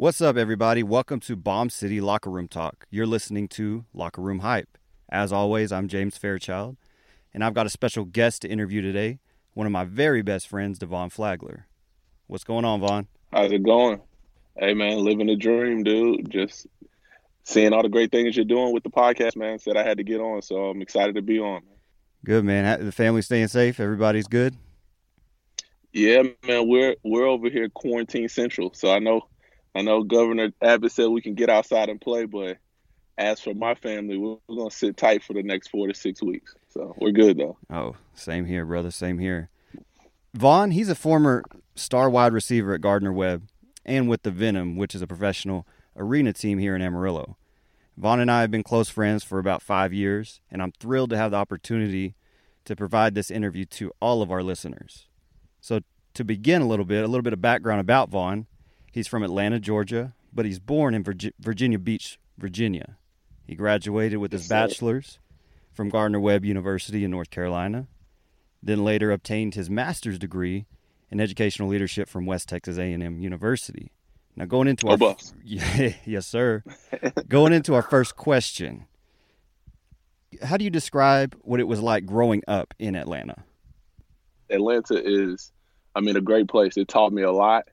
What's up, everybody? Welcome to Bomb City Locker Room Talk. You're listening to Locker Room Hype. As always, I'm James Fairchild, and I've got a special guest to interview today, one of my very best friends, DuVaughn Flagler. What's going on, Vaughn? How's it going? Hey, man, living the dream, dude. Just seeing all the great things you're doing with the podcast, man. Said I had to get on, so I'm excited to be on. Good, man. The family's staying safe? Everybody's good? Yeah, man. We're we're over here quarantine central, so I know I know Governor Abbott said we can get outside and play, but as for my family, we're, to sit tight for the next four to six weeks. So we're good, though. Oh, same here, brother. Same here. Vaughn, he's a former star wide receiver at Gardner Webb and with the Venom, which is a professional arena team here in Amarillo. Vaughn and I have been close friends for about five years, and I'm thrilled to have the opportunity to provide this interview to all of our listeners. So, to begin a little bit, a little bit of background about Vaughn. He's from Atlanta, Georgia, but he's born in Virginia Beach, Virginia. He graduated with his bachelor's from Gardner Webb University in North Carolina, then later obtained his master's degree in educational leadership from West Texas A&M University. Now going into our oh, yeah, yes sir. going into our first question. How do you describe what it was like growing up in Atlanta? Atlanta is I mean a great place. It taught me a lot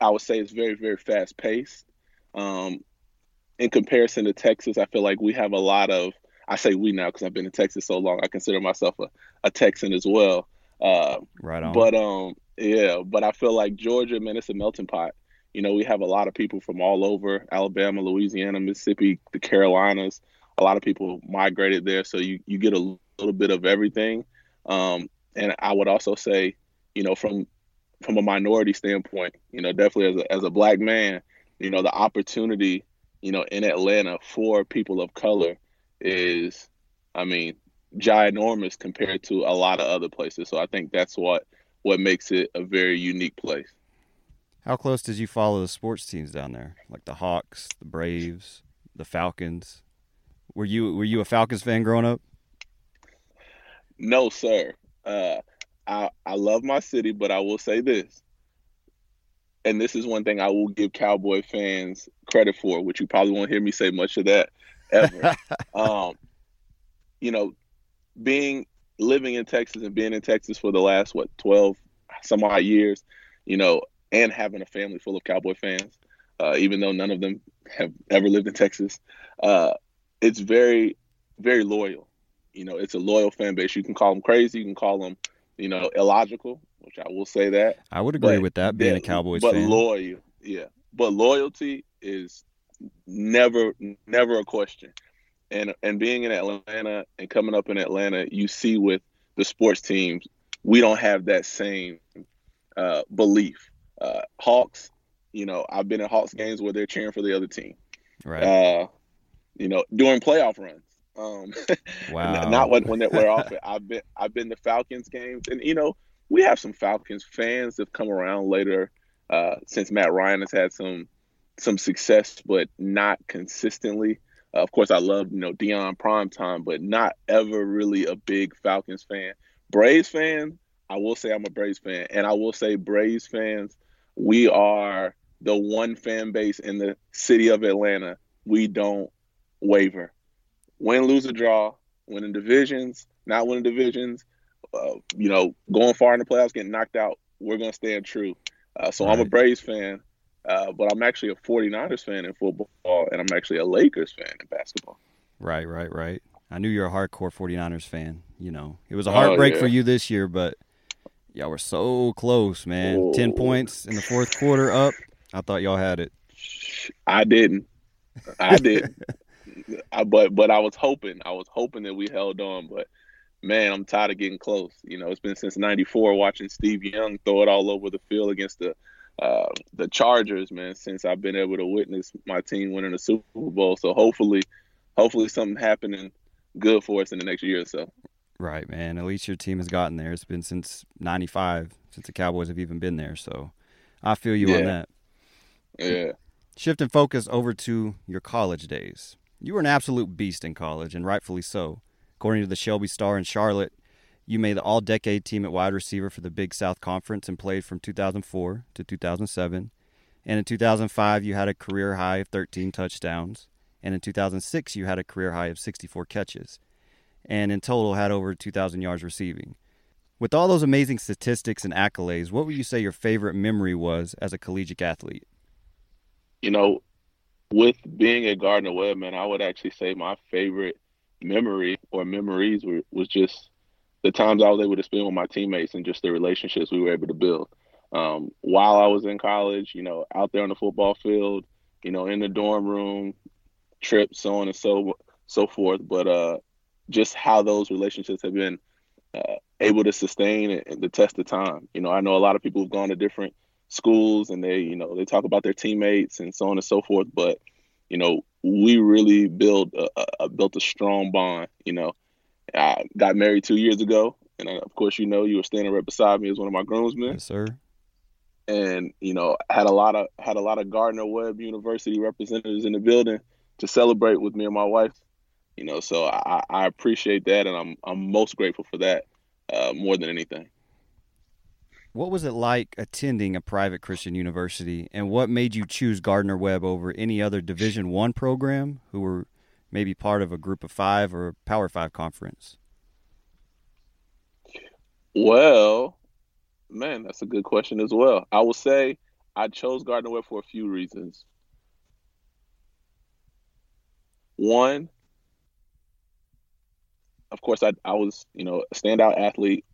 I would say it's very, very fast paced. Um, in comparison to Texas, I feel like we have a lot of. I say we now because I've been in Texas so long. I consider myself a, a Texan as well. Uh, right on. But um, yeah, but I feel like Georgia, man, it's a melting pot. You know, we have a lot of people from all over Alabama, Louisiana, Mississippi, the Carolinas. A lot of people migrated there, so you you get a little bit of everything. Um, and I would also say, you know, from from a minority standpoint, you know, definitely as a, as a black man, you know, the opportunity, you know, in Atlanta for people of color is, I mean, ginormous compared to a lot of other places. So I think that's what what makes it a very unique place. How close did you follow the sports teams down there, like the Hawks, the Braves, the Falcons? Were you were you a Falcons fan growing up? No, sir. Uh, I I love my city, but I will say this, and this is one thing I will give Cowboy fans credit for, which you probably won't hear me say much of that ever. um, you know, being living in Texas and being in Texas for the last what twelve some odd years, you know, and having a family full of Cowboy fans, uh, even though none of them have ever lived in Texas, uh, it's very very loyal. You know, it's a loyal fan base. You can call them crazy, you can call them you know, illogical, which I will say that. I would agree but, with that being a Cowboys but fan. But loyal, yeah. But loyalty is never never a question. And and being in Atlanta and coming up in Atlanta, you see with the sports teams, we don't have that same uh, belief. Uh, Hawks, you know, I've been in Hawks games where they're cheering for the other team. Right. Uh, you know, during playoff runs. Um, wow. not when when we're off. I've been I've been to Falcons games, and you know we have some Falcons fans that have come around later uh, since Matt Ryan has had some some success, but not consistently. Uh, of course, I love you know Deion Primetime, but not ever really a big Falcons fan. Braves fan, I will say I'm a Braves fan, and I will say Braves fans, we are the one fan base in the city of Atlanta. We don't waver win, lose, or draw, winning divisions, not winning divisions, uh, you know, going far in the playoffs, getting knocked out, we're going to stand true. Uh, so right. I'm a Braves fan, uh, but I'm actually a 49ers fan in football, and I'm actually a Lakers fan in basketball. Right, right, right. I knew you're a hardcore 49ers fan. You know, it was a heartbreak oh, yeah. for you this year, but y'all were so close, man. Whoa. 10 points in the fourth quarter up. I thought y'all had it. I didn't. I didn't. I, but but I was hoping I was hoping that we held on, but man, I'm tired of getting close. You know, it's been since '94 watching Steve Young throw it all over the field against the uh, the Chargers, man. Since I've been able to witness my team winning a Super Bowl, so hopefully, hopefully something happening good for us in the next year or so. Right, man. At least your team has gotten there. It's been since '95 since the Cowboys have even been there. So I feel you yeah. on that. Yeah. Shifting focus over to your college days. You were an absolute beast in college, and rightfully so. According to the Shelby Star in Charlotte, you made the all decade team at wide receiver for the Big South Conference and played from 2004 to 2007. And in 2005, you had a career high of 13 touchdowns. And in 2006, you had a career high of 64 catches. And in total, had over 2,000 yards receiving. With all those amazing statistics and accolades, what would you say your favorite memory was as a collegiate athlete? You know, with being at Gardner Webb, man, I would actually say my favorite memory or memories were, was just the times I was able to spend with my teammates and just the relationships we were able to build. Um, while I was in college, you know, out there on the football field, you know, in the dorm room, trips, so on and so so forth. But uh, just how those relationships have been uh, able to sustain and, the test of time. You know, I know a lot of people have gone to different schools and they, you know, they talk about their teammates and so on and so forth. But you know, we really built a, a built a strong bond. You know, I got married two years ago, and uh, of course, you know, you were standing right beside me as one of my groomsmen. Yes, sir. And you know, had a lot of had a lot of Gardner Webb University representatives in the building to celebrate with me and my wife. You know, so I, I appreciate that, and I'm I'm most grateful for that uh, more than anything. What was it like attending a private Christian university, and what made you choose Gardner Webb over any other Division One program who were maybe part of a Group of Five or Power Five conference? Well, man, that's a good question as well. I will say I chose Gardner Webb for a few reasons. One, of course, I, I was, you know, a standout athlete,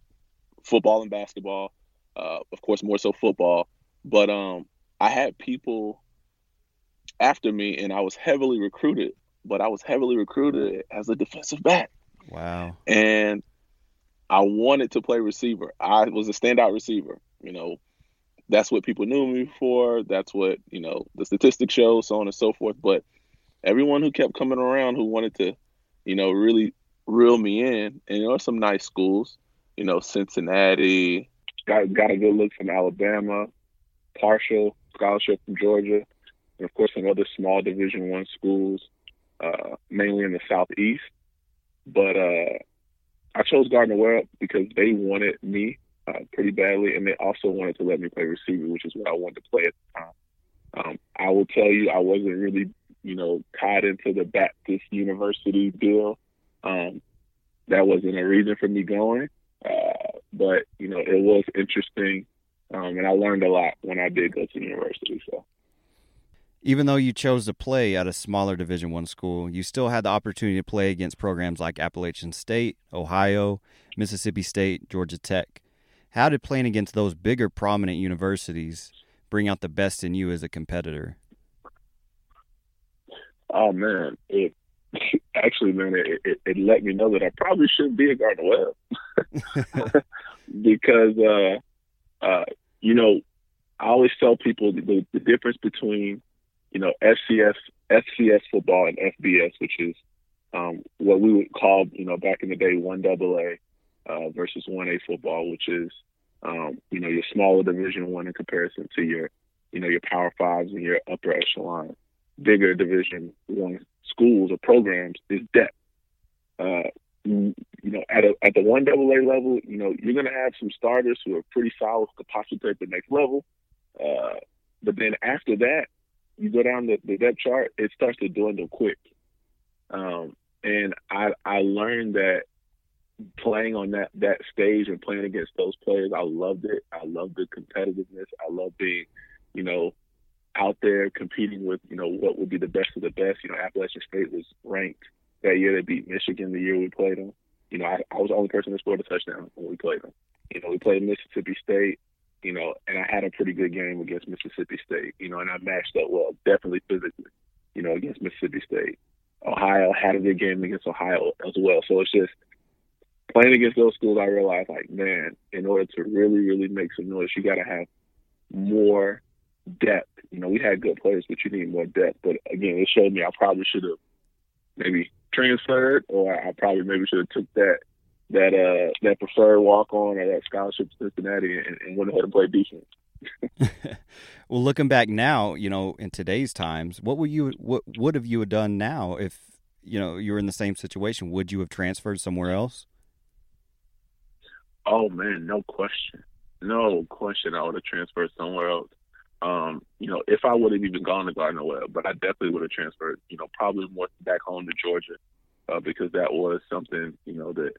football and basketball, uh, of course, more so football. But um, I had people after me, and I was heavily recruited. But I was heavily recruited as a defensive back. Wow. And I wanted to play receiver. I was a standout receiver. You know, that's what people knew me for. That's what you know the statistics show, so on and so forth. But everyone who kept coming around who wanted to, you know, really reel me in. And there are some nice schools, you know, Cincinnati, got got a good look from Alabama, partial scholarship from Georgia, and of course some other small Division One schools, uh, mainly in the southeast. But uh, I chose Gardner Webb because they wanted me uh, pretty badly, and they also wanted to let me play receiver, which is what I wanted to play at the time. Um, I will tell you, I wasn't really, you know, tied into the Baptist University deal. Um, that wasn't a reason for me going, uh, but you know, it was interesting, um, and I learned a lot when I did go to university. So. Even though you chose to play at a smaller Division One school, you still had the opportunity to play against programs like Appalachian State, Ohio, Mississippi State, Georgia Tech. How did playing against those bigger, prominent universities bring out the best in you as a competitor? Oh man, it actually, man, it, it, it, let me know that I probably shouldn't be a Gardner Webb because, uh, uh, you know, I always tell people the, the difference between, you know, FCS, FCS football and FBS, which is um, what we would call, you know, back in the day, one double A uh, versus one A football, which is, um, you know, your smaller Division One in comparison to your, you know, your Power Fives and your upper echelon, bigger Division One schools or programs is depth. Uh, you know, at a, at the one double A level, you know, you're going to have some starters who are pretty solid to possibly take the next level. Uh, but then after that, you go down the, the depth chart, it starts to dwindle quick. Um, and I I learned that playing on that that stage and playing against those players, I loved it. I loved the competitiveness. I love being, you know, out there competing with, you know, what would be the best of the best. You know, Appalachian State was ranked that year. They beat Michigan the year we played them. You know, I, I was the only person that scored a touchdown when we played them. You know, we played Mississippi State, you know, and I had a pretty good game against Mississippi State, you know, and I matched up well, definitely physically, you know, against Mississippi State. Ohio had a good game against Ohio as well. So it's just playing against those schools, I realized, like, man, in order to really, really make some noise, you got to have more depth. You know, we had good players, but you need more depth. But again, it showed me I probably should have maybe transferred, or I probably maybe should have took that that uh that preferred walk on or that scholarship to Cincinnati and, and went ahead and played defense. well, looking back now, you know, in today's times, what would you what would have you have done now if you know you were in the same situation? Would you have transferred somewhere else? Oh man, no question, no question. I would have transferred somewhere else. Um, you know, if I would have even gone to Gardner Webb, but I definitely would have transferred. You know, probably more back home to Georgia, uh, because that was something you know that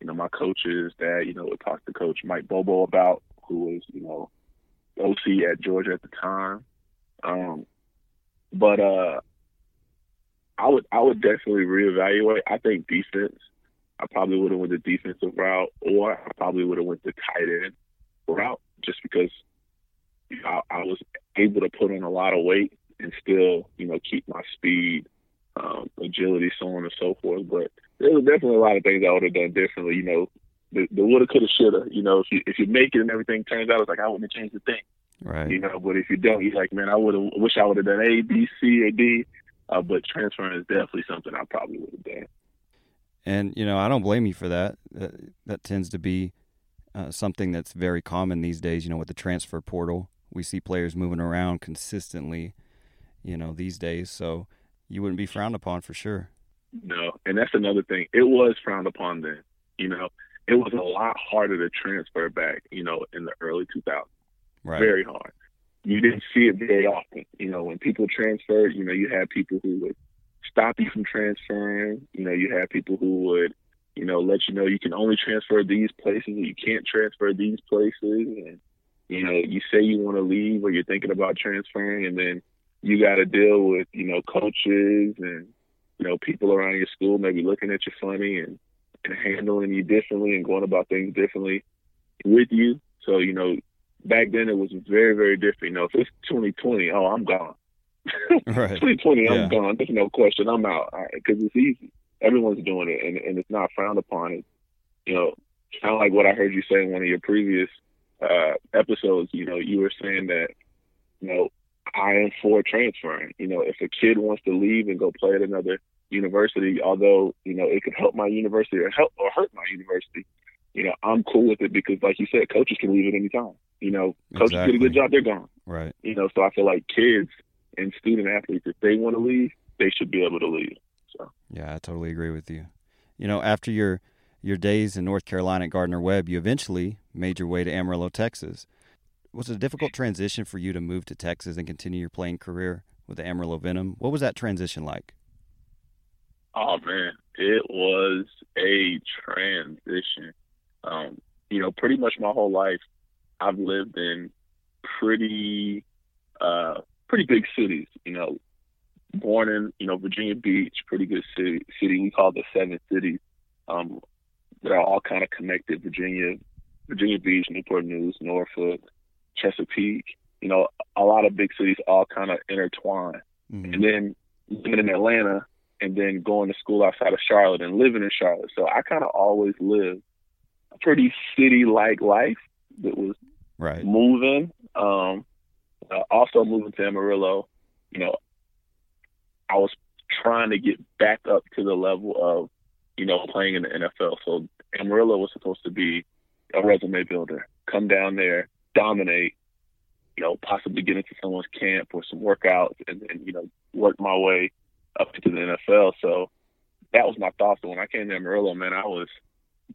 you know my coaches, that you know, would talk to Coach Mike Bobo about, who was you know OC at Georgia at the time. Um, but uh, I would I would definitely reevaluate. I think defense. I probably would have went the defensive route, or I probably would have went the tight end route, just because you know, I, I was able to put on a lot of weight and still, you know, keep my speed, um, agility, so on and so forth. But there was definitely a lot of things I would have done differently. You know, the, the woulda, coulda, shoulda. You know, if you if you make it and everything turns out, it's like I wouldn't have changed a thing. Right. You know, but if you don't, you're like, man, I would have wish I would have done A, B, C, or D. Uh, but transferring is definitely something I probably would have done. And you know, I don't blame you for that. That, that tends to be uh, something that's very common these days. You know, with the transfer portal, we see players moving around consistently. You know, these days, so you wouldn't be frowned upon for sure. No, and that's another thing. It was frowned upon then. You know, it was a lot harder to transfer back. You know, in the early 2000s, Right. very hard. You didn't see it very often. You know, when people transferred, you know, you had people who would stop you from transferring. You know, you had people who would, you know, let you know you can only transfer these places or you can't transfer these places. And, you know, you say you want to leave or you're thinking about transferring and then you got to deal with, you know, coaches and, you know, people around your school maybe looking at you funny and, and handling you differently and going about things differently with you. So, you know, back then it was very, very different. You know, if it's 2020, oh, I'm gone. Right. 2020, Yeah. I'm gone. There's no question. I'm out because it's easy. Everyone's doing it, and, and it's not frowned upon. It, you know, kind of like what I heard you say in one of your previous uh, episodes. You know, you were saying that, you know, I am for transferring. You know, if a kid wants to leave and go play at another university, although you know it could help my university or help or hurt my university, you know, I'm cool with it because, like you said, coaches can leave at any time. You know, coaches Exactly. get a good job, they're gone Right. you know, so I feel like kids and student athletes, if they want to leave, they should be able to leave. So Yeah, I totally agree with you. You know, after your your days in North Carolina at Gardner Webb, you eventually made your way to Amarillo, Texas. Was it a difficult transition for you to move to Texas and continue your playing career with the Amarillo Venom? What was that transition like? Oh man, it was a transition. Um, you know, pretty much my whole life, I've lived in pretty, uh, pretty big cities. You know, born in you know Virginia Beach, pretty good city. City we call the Seven Cities. Um, that are all kind of connected. Virginia, Virginia Beach, Newport News, Norfolk, Chesapeake. You know, a lot of big cities all kind of intertwine Mhm. and then living in Atlanta and then going to school outside of Charlotte and living in Charlotte. So I kind of always lived a pretty city like life that was Right. moving. Um, uh, also moving to Amarillo, you know, I was trying to get back up to the level of, you know, playing in the NFL. So Amarillo was supposed to be a resume builder. Come down there, dominate, you know, possibly get into someone's camp or some workouts and then, you know, work my way up into the NFL. So that was my thought. So when I came to Amarillo, man, I was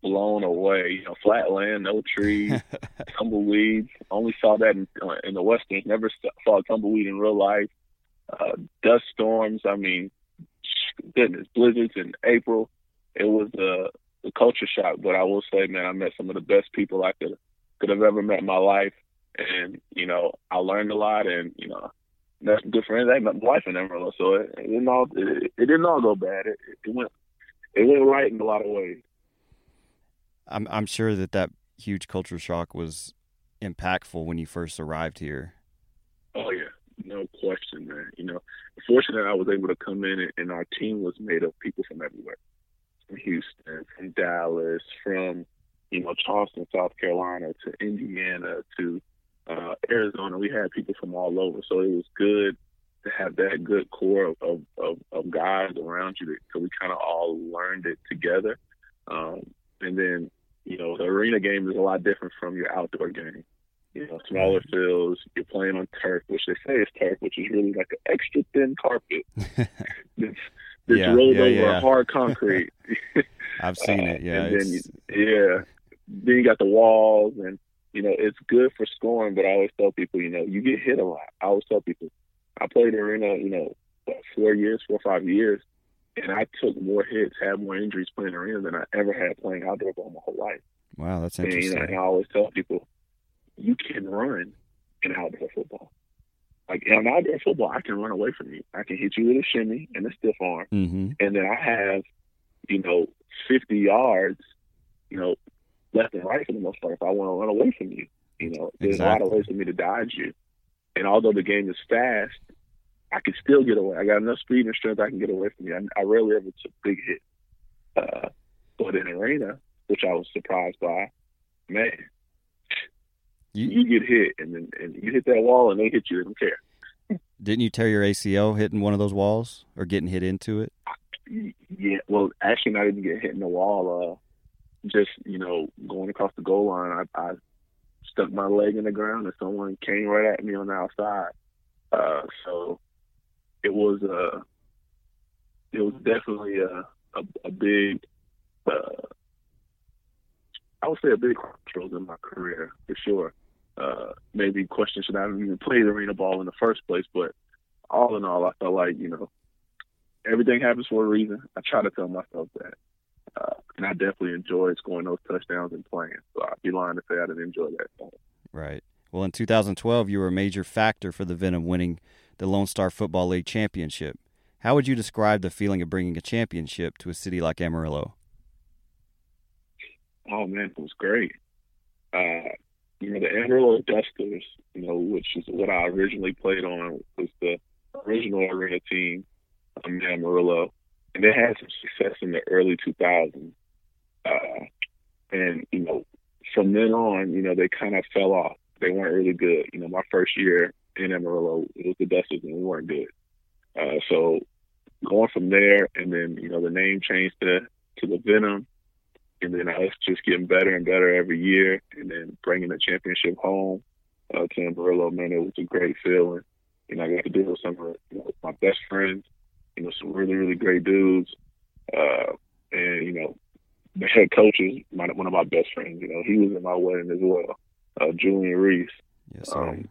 blown away. You know, flat land, no trees, tumbleweeds. Only saw that in, uh, in the Western. Never saw a tumbleweed in real life. Uh, dust storms. I mean, goodness, blizzards in April. It was a, a culture shock. But I will say, man, I met some of the best people I could could have ever met in my life, and you know, I learned a lot, and you know, met some good friends. I met my wife in Amarillo, so it, it didn't all it, it didn't all go bad. It, it went it went right in a lot of ways. I'm I'm sure that that huge culture shock was impactful when you first arrived here. Oh yeah, no question, man. You know, fortunate I was able to come in and, and our team was made of people from everywhere, from Houston, from Dallas, from you know Charleston, South Carolina, to Indiana, to uh, Arizona. We had people from all over, so it was good to have that good core of of, of, of guys around you. So we kind of all learned it together, um, and then you know the arena game is a lot different from your outdoor game you know, smaller fields. You're playing on turf, which they say is turf, which is really like an extra thin carpet that's, that's Yeah, rolled yeah, over yeah. hard concrete. I've seen it. Yeah. and then you, yeah, then you got the walls, and you know, it's good for scoring, but I always tell people, you know, you get hit a lot. I always tell people, I played arena, you know, what, four years, four or five years, and I took more hits, had more injuries playing arena than I ever had playing outdoor ball my whole life. Wow, that's And, interesting. you know, and I always tell people, you can run in outdoor football. Like in outdoor football, I can run away from you. I can hit you with a shimmy and a stiff arm, mm-hmm. and then I have, you know, 50 yards, you know, left and right for the most part. If I want to run away from you, you know, there's a lot of ways for me to dodge you. And although the game is fast, I can still get away. I got enough speed and strength. I can get away from you. I, I rarely ever took big hits. Uh, but in arena, which I was surprised by, man, You, you get hit and then and you hit that wall and they hit you. They don't care. didn't you tear your ACL hitting one of those walls or getting hit into it? Yeah, well, actually, not even get hit in the wall. Uh, just you know, going across the goal line, I, I stuck my leg in the ground, and someone came right at me on the outside. Uh, so it was uh, it was definitely a a, a big, uh, I would say a big crossroads in my career for sure. Uh, maybe question should I have even played arena ball in the first place, but all in all, I felt like you know everything happens for a reason. I try to tell myself that. Uh, and I definitely enjoyed scoring those touchdowns and playing. So I'd be lying to say I didn't enjoy that. Right. Well, in 2012, you were a major factor for the Venom winning the Lone Star Football League championship. How would you describe the feeling of bringing a championship to a city like Amarillo? Oh man, it was great. Uh, you know, the Amarillo Dusters, you know, which is what I originally played on, was the original arena team um, Amarillo, and they had some success in the early 2000s. Uh, and you know, from then on, you know, they kind of fell off. They weren't really good. You know, my first year in Amarillo, it was the Dusters, and we weren't good. Uh, so going from there, and then you know, the name changed to to the Venom and then us just getting better and better every year, and then bringing the championship home uh, to Amarillo, man, it was a great feeling. You know, I got to deal with some of you know, my best friends, you know, some really, really great dudes, uh, and you know, the head coach is my, one of my best friends. You know, he was in my wedding as well, uh, Julian Reese. Yes, sir. Um,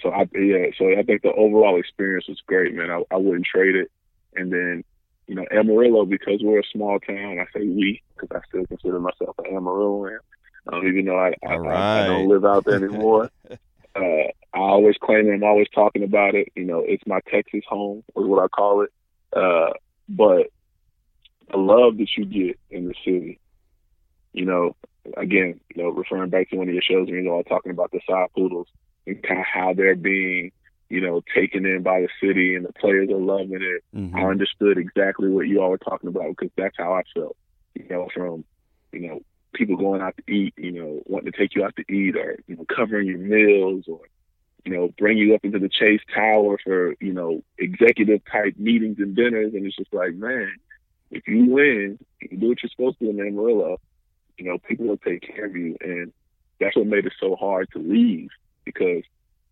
so I yeah, so I think the overall experience was great, man. I, I wouldn't trade it. And then, you know, Amarillo because we're a small town. I say we because I still consider myself an Amarilloan, um, even though I I, All I, I don't live out there anymore. uh, I always claim it. I'm always talking about it. You know, it's my Texas home, is what I call it. Uh, but the love that you get in the city, you know, again, you know, referring back to one of your shows, when you're all talking about the Sod Poodles and kind of how they're being, you know, taken in by the city and the players are loving it. Mhm. I understood exactly what you all were talking about because that's how I felt. You know, from you know people going out to eat, you know, wanting to take you out to eat, or you know, covering your meals, or you know, bring you up into the Chase Tower for you know executive type meetings and dinners, and it's just like, man, if you win, you do what you're supposed to do in Amarillo, you know, people will take care of you, and that's what made it so hard to leave because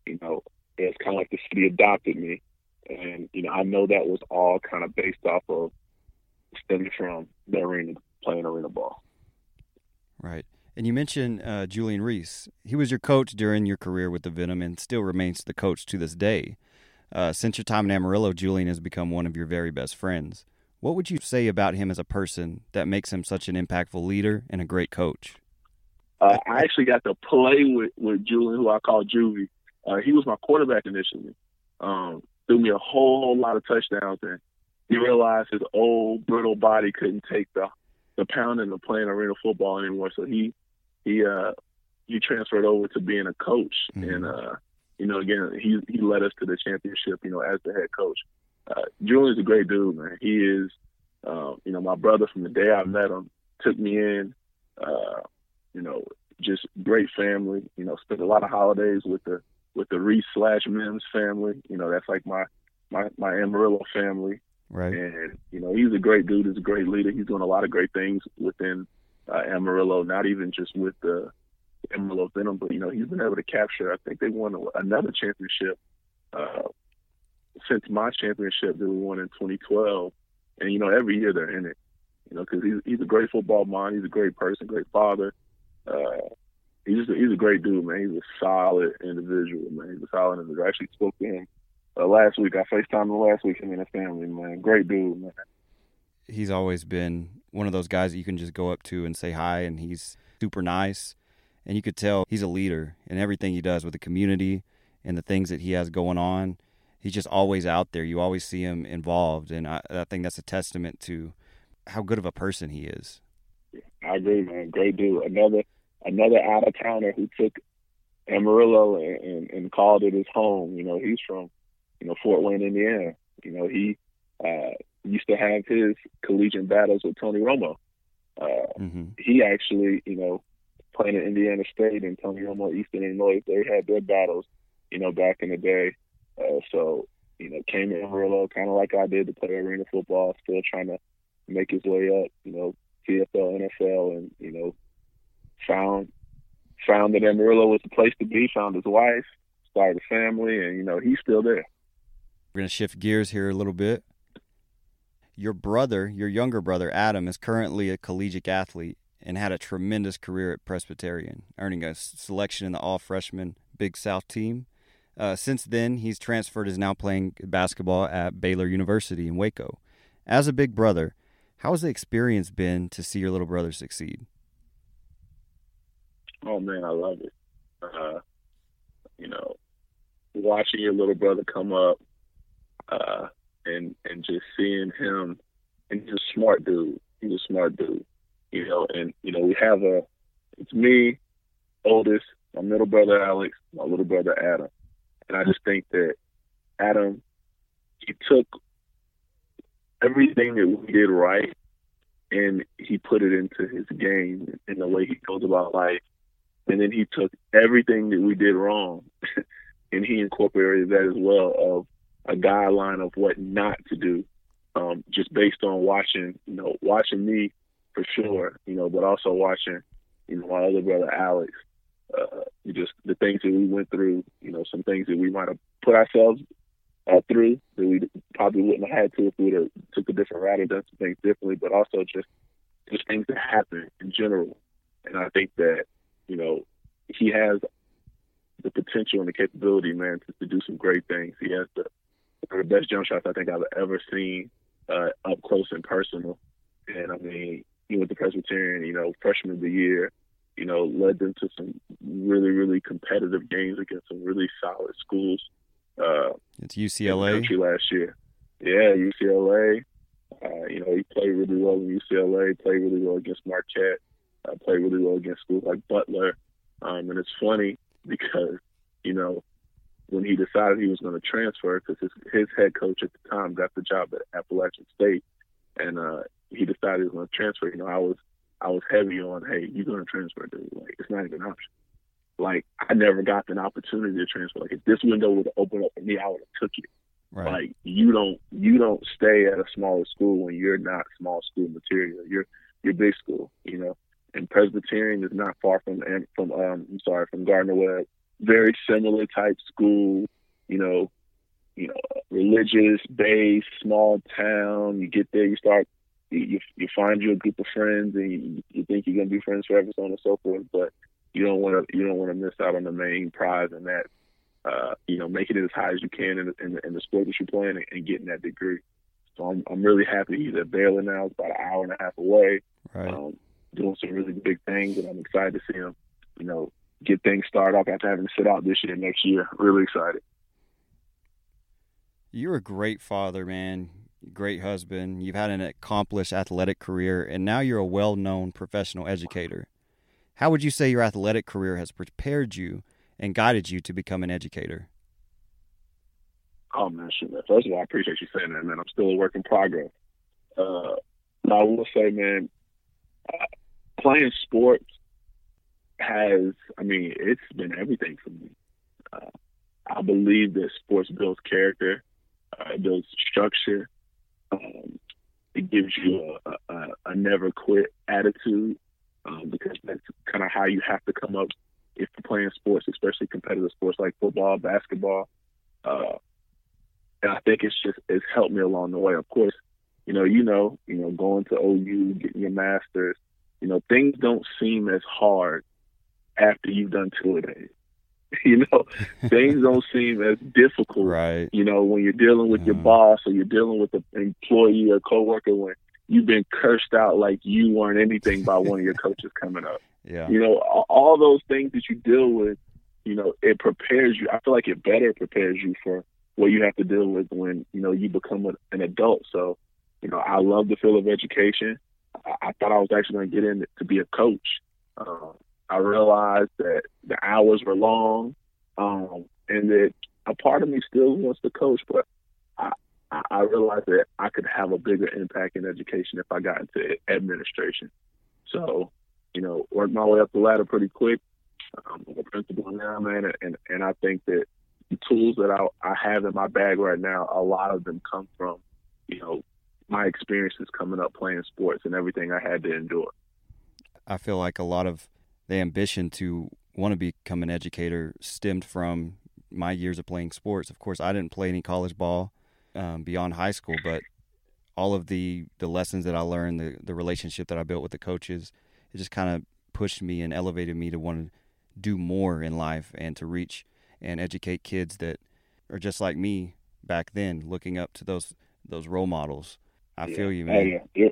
you know it's kind of like the city adopted me, and you know I know that was all kind of based off of stemming from the arena playing arena ball. Right. And you mentioned uh, Julian Reese. He was your coach during your career with the Venom and still remains the coach to this day. Uh, since your time in Amarillo, Julian has become one of your very best friends. What would you say about him as a person that makes him such an impactful leader and a great coach? Uh, I actually got to play with with Julian, who I call Juvie. Uh, he was my quarterback initially. Um, threw me a whole lot of touchdowns, and he realized his old brittle body couldn't take the the pounding of playing arena football anymore. So he he uh he transferred over to being a coach, Mhm. and uh, you know, again, he he led us to the championship. You know, as the head coach. Uh, Julian's a great dude, man. He is, um, you know, my brother from the day I met him took me in. Uh, you know, just great family. You know, spent a lot of holidays with the with the Reese slash Mims family. You know, that's like my my my Amarillo family. Right. And you know, he's a great dude. He's a great leader. He's doing a lot of great things within uh, Amarillo. Not even just with the Amarillo Venom, but you know, he's been able to capture. I think they won another championship uh, since my championship that we won in 2012. And you know, every year they're in it. You know, because he's he's a great football mind. He's a great person, great father. Uh, he's just a, he's a great dude, man. He's a solid individual, man. He's a solid individual. I actually spoke to him uh, last week. I FaceTimed him last week. Him and his family, man. Great dude, man. He's always been one of those guys that you can just go up to and say hi, and he's super nice. And you could tell he's a leader in everything he does with the community and the things that he has going on. He's just always out there. You always see him involved, and I, I think that's a testament to how good of a person he is. I agree, man. Great dude. Another another out of towner who took Amarillo and, and, and called it his home. You know, he's from you know Fort Wayne, Indiana. You know, he uh, used to have his collegiate battles with Tony Romo. Uh, mm-hmm. He actually, you know, playing at Indiana State and Tony Romo, Eastern Illinois, they had their battles, you know, back in the day. Uh, so, you know, came to Amarillo kind of like I did to play arena football, still trying to make his way up, you know, CFL, NFL, and you know, found found that Amarillo was the place to be. Found his wife, started a family, and you know, he's still there. We're gonna shift gears here a little bit. Your brother, your younger brother Adam, is currently a collegiate athlete and had a tremendous career at Presbyterian, earning a selection in the All Freshman Big South team. Uh, since then, he's transferred, is now playing basketball at Baylor University in Waco. As a big brother, how has the experience been to see your little brother succeed? Oh man, I love it. Uh, you know, watching your little brother come up, uh, and and just seeing him, and he's a smart dude. He's a smart dude. You know, and you know we have a. It's me, oldest, my middle brother Alex, my little brother Adam, and I just think that Adam, he took everything that we did right and he put it into his game in the way he goes about life. And then he took everything that we did wrong and he incorporated that as well of a guideline of what not to do, um, just based on watching, you know, watching me for sure, you know, but also watching, you know, my other brother Alex, uh, just the things that we went through, you know, some things that we might have put ourselves uh, through that we probably wouldn't have had to if we would have took a different route or done some things differently, but also just just things that happen in general. And I think that you know he has the potential and the capability, man, to, to do some great things. He has the, the best jump shots I think I've ever seen uh, up close and personal. And I mean, he went to Presbyterian, you know, freshman of the year, you know, led them to some really, really competitive games against some really solid schools. Uh, it's UCLA last year. Yeah, UCLA. Uh, you know, he played really well in UCLA. Played really well against Marquette. Uh, played really well against schools like Butler. Um, and it's funny because you know when he decided he was going to transfer because his his head coach at the time got the job at Appalachian State, and uh, he decided he was going to transfer. You know, I was I was heavy on, hey, you're going to transfer, dude. Like it's not even an option like I never got an opportunity to transfer. Like if this window would have opened up for me, I would have took it. Right. Like you don't you don't stay at a smaller school when you're not small school material. You're you're big school, you know. And Presbyterian is not far from from um I'm sorry from Gardner Webb. Very similar type school, you know. You know, religious base, small town. You get there, you start, you you find you a group of friends, and you, you think you're gonna be friends forever, so on and so forth. But you don't want to you don't want to miss out on the main prize and that uh, you know making it as high as you can in, in, in the sport that you're playing and, and, getting that degree. So I'm I'm really happy he's at Baylor now. It's about an hour and a half away. Right. Um, doing some really big things, and I'm excited to see him. You know, get things started off after having to sit out this year, next year. Really excited. You're a great father, man. Great husband. You've had an accomplished athletic career, and now you're a well-known professional educator. How would you say your athletic career has prepared you and guided you to become an educator? Oh man, shit, man. First of all, I appreciate you saying that, man. I'm still a work in progress. Uh, I will say, man, playing sports has, I mean, it's been everything for me. Uh, I believe that sports builds character, uh, it builds structure. Um, it gives you a, a, a never quit attitude um, because that's kind of how you have to come up if you're playing sports, especially competitive sports like football, basketball. Uh, and I think it's just it's helped me along the way. Of course, you know, you know, you know, going to OU, getting your masters, you know, things don't seem as hard after you've done two a days. you know, things don't seem as difficult. Right. You know, when you're dealing with your Mhm. boss or you're dealing with an employee or coworker when you've been cursed out like you weren't anything by one of your coaches coming up. Yeah. You know, all, those things that you deal with, you know, it prepares you. I feel like it better prepares you for what you have to deal with when, you know, you become an adult. So, you know, I love the field of education. I, thought I was actually going to get in to be a coach. Um, I realized that the hours were long, um, and that a part of me still wants to coach, but I, I realized that I could have a bigger impact in education if I got into administration. So, you know, worked my way up the ladder pretty quick. I'm a principal now, man, and and I think that the tools that I, I have in my bag right now, a lot of them come from, you know, my experiences coming up playing sports and everything I had to endure. I feel like a lot of the ambition to want to become an educator stemmed from my years of playing sports. Of course, I didn't play any college ball um, beyond high school, but all of the the lessons that I learned, the the relationship that I built with the coaches, it just kind of pushed me and elevated me to want to do more in life and to reach and educate kids that are just like me back then, looking up to those those role models. I Yeah. feel you, man. yeah, you're,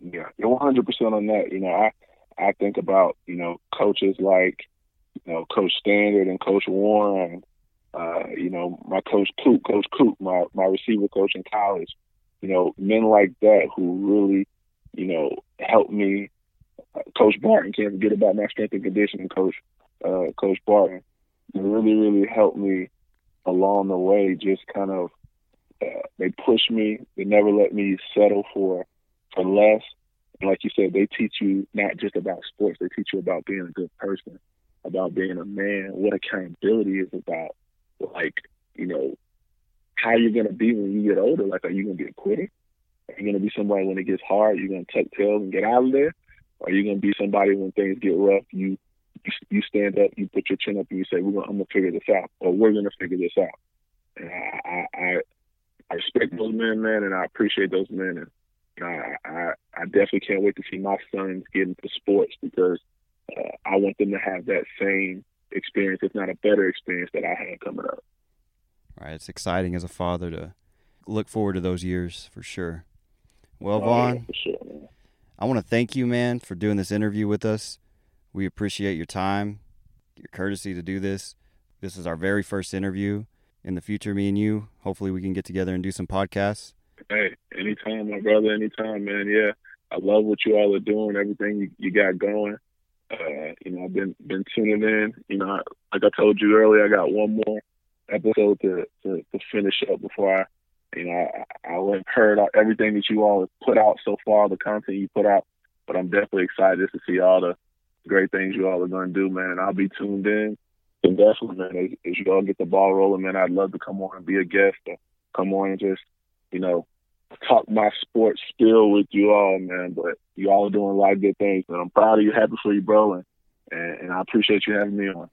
yeah, you're 100 percent on that. You know, I I think about you know coaches like you know Coach Standard and Coach Warren. Uh, you know, my coach Coop, Coach Coop, my my receiver coach in college. You know, men like that who really, you know, helped me. Uh, coach Barton, can't forget about my strength and conditioning coach, uh, Coach Barton. Really, really helped me along the way. Just kind of uh, they push me. They never let me settle for for less. And like you said, they teach you not just about sports. They teach you about being a good person, about being a man, what accountability is about. Like you know, how you're gonna be when you get older. Like, are you gonna be a quitter? Are you gonna be somebody when it gets hard? You're gonna tuck tails and get out of there? Or are you gonna be somebody when things get rough? You you, you stand up, you put your chin up, and you say, "We're gonna, I'm gonna figure this out," or "We're gonna figure this out." And I, I, I respect those men, man, and I appreciate those men. And you know, I, I, I definitely can't wait to see my sons get into sports because uh, I want them to have that same experience, if not a better experience, that I had coming up. Right. It's exciting as a father to look forward to those years for sure. Well, Oh, Vaughn, yeah, sure. I want to thank you, man, for doing this interview with us. We appreciate your time, your courtesy to do this. This is our very first interview. In the future, me and you, hopefully, we can get together and do some podcasts. Hey, anytime, my brother, anytime, man. Yeah, I love what you all are doing, everything you, you got going. Uh, you know, I've been been tuning in. You know, like I told you earlier, I got one more episode to to, to finish up before I, you know, I, I heard everything that you all have put out so far, the content you put out. But I'm definitely excited to see all the great things you all are going to do, man. And I'll be tuned in. And definitely, man, as, as you all get the ball rolling, man, I'd love to come on and be a guest or come on and just, you know, talk my sports spill with you all, man. But you all are doing a lot of good things, and I'm proud of you, happy for you, bro, and, and, and I appreciate you having me on.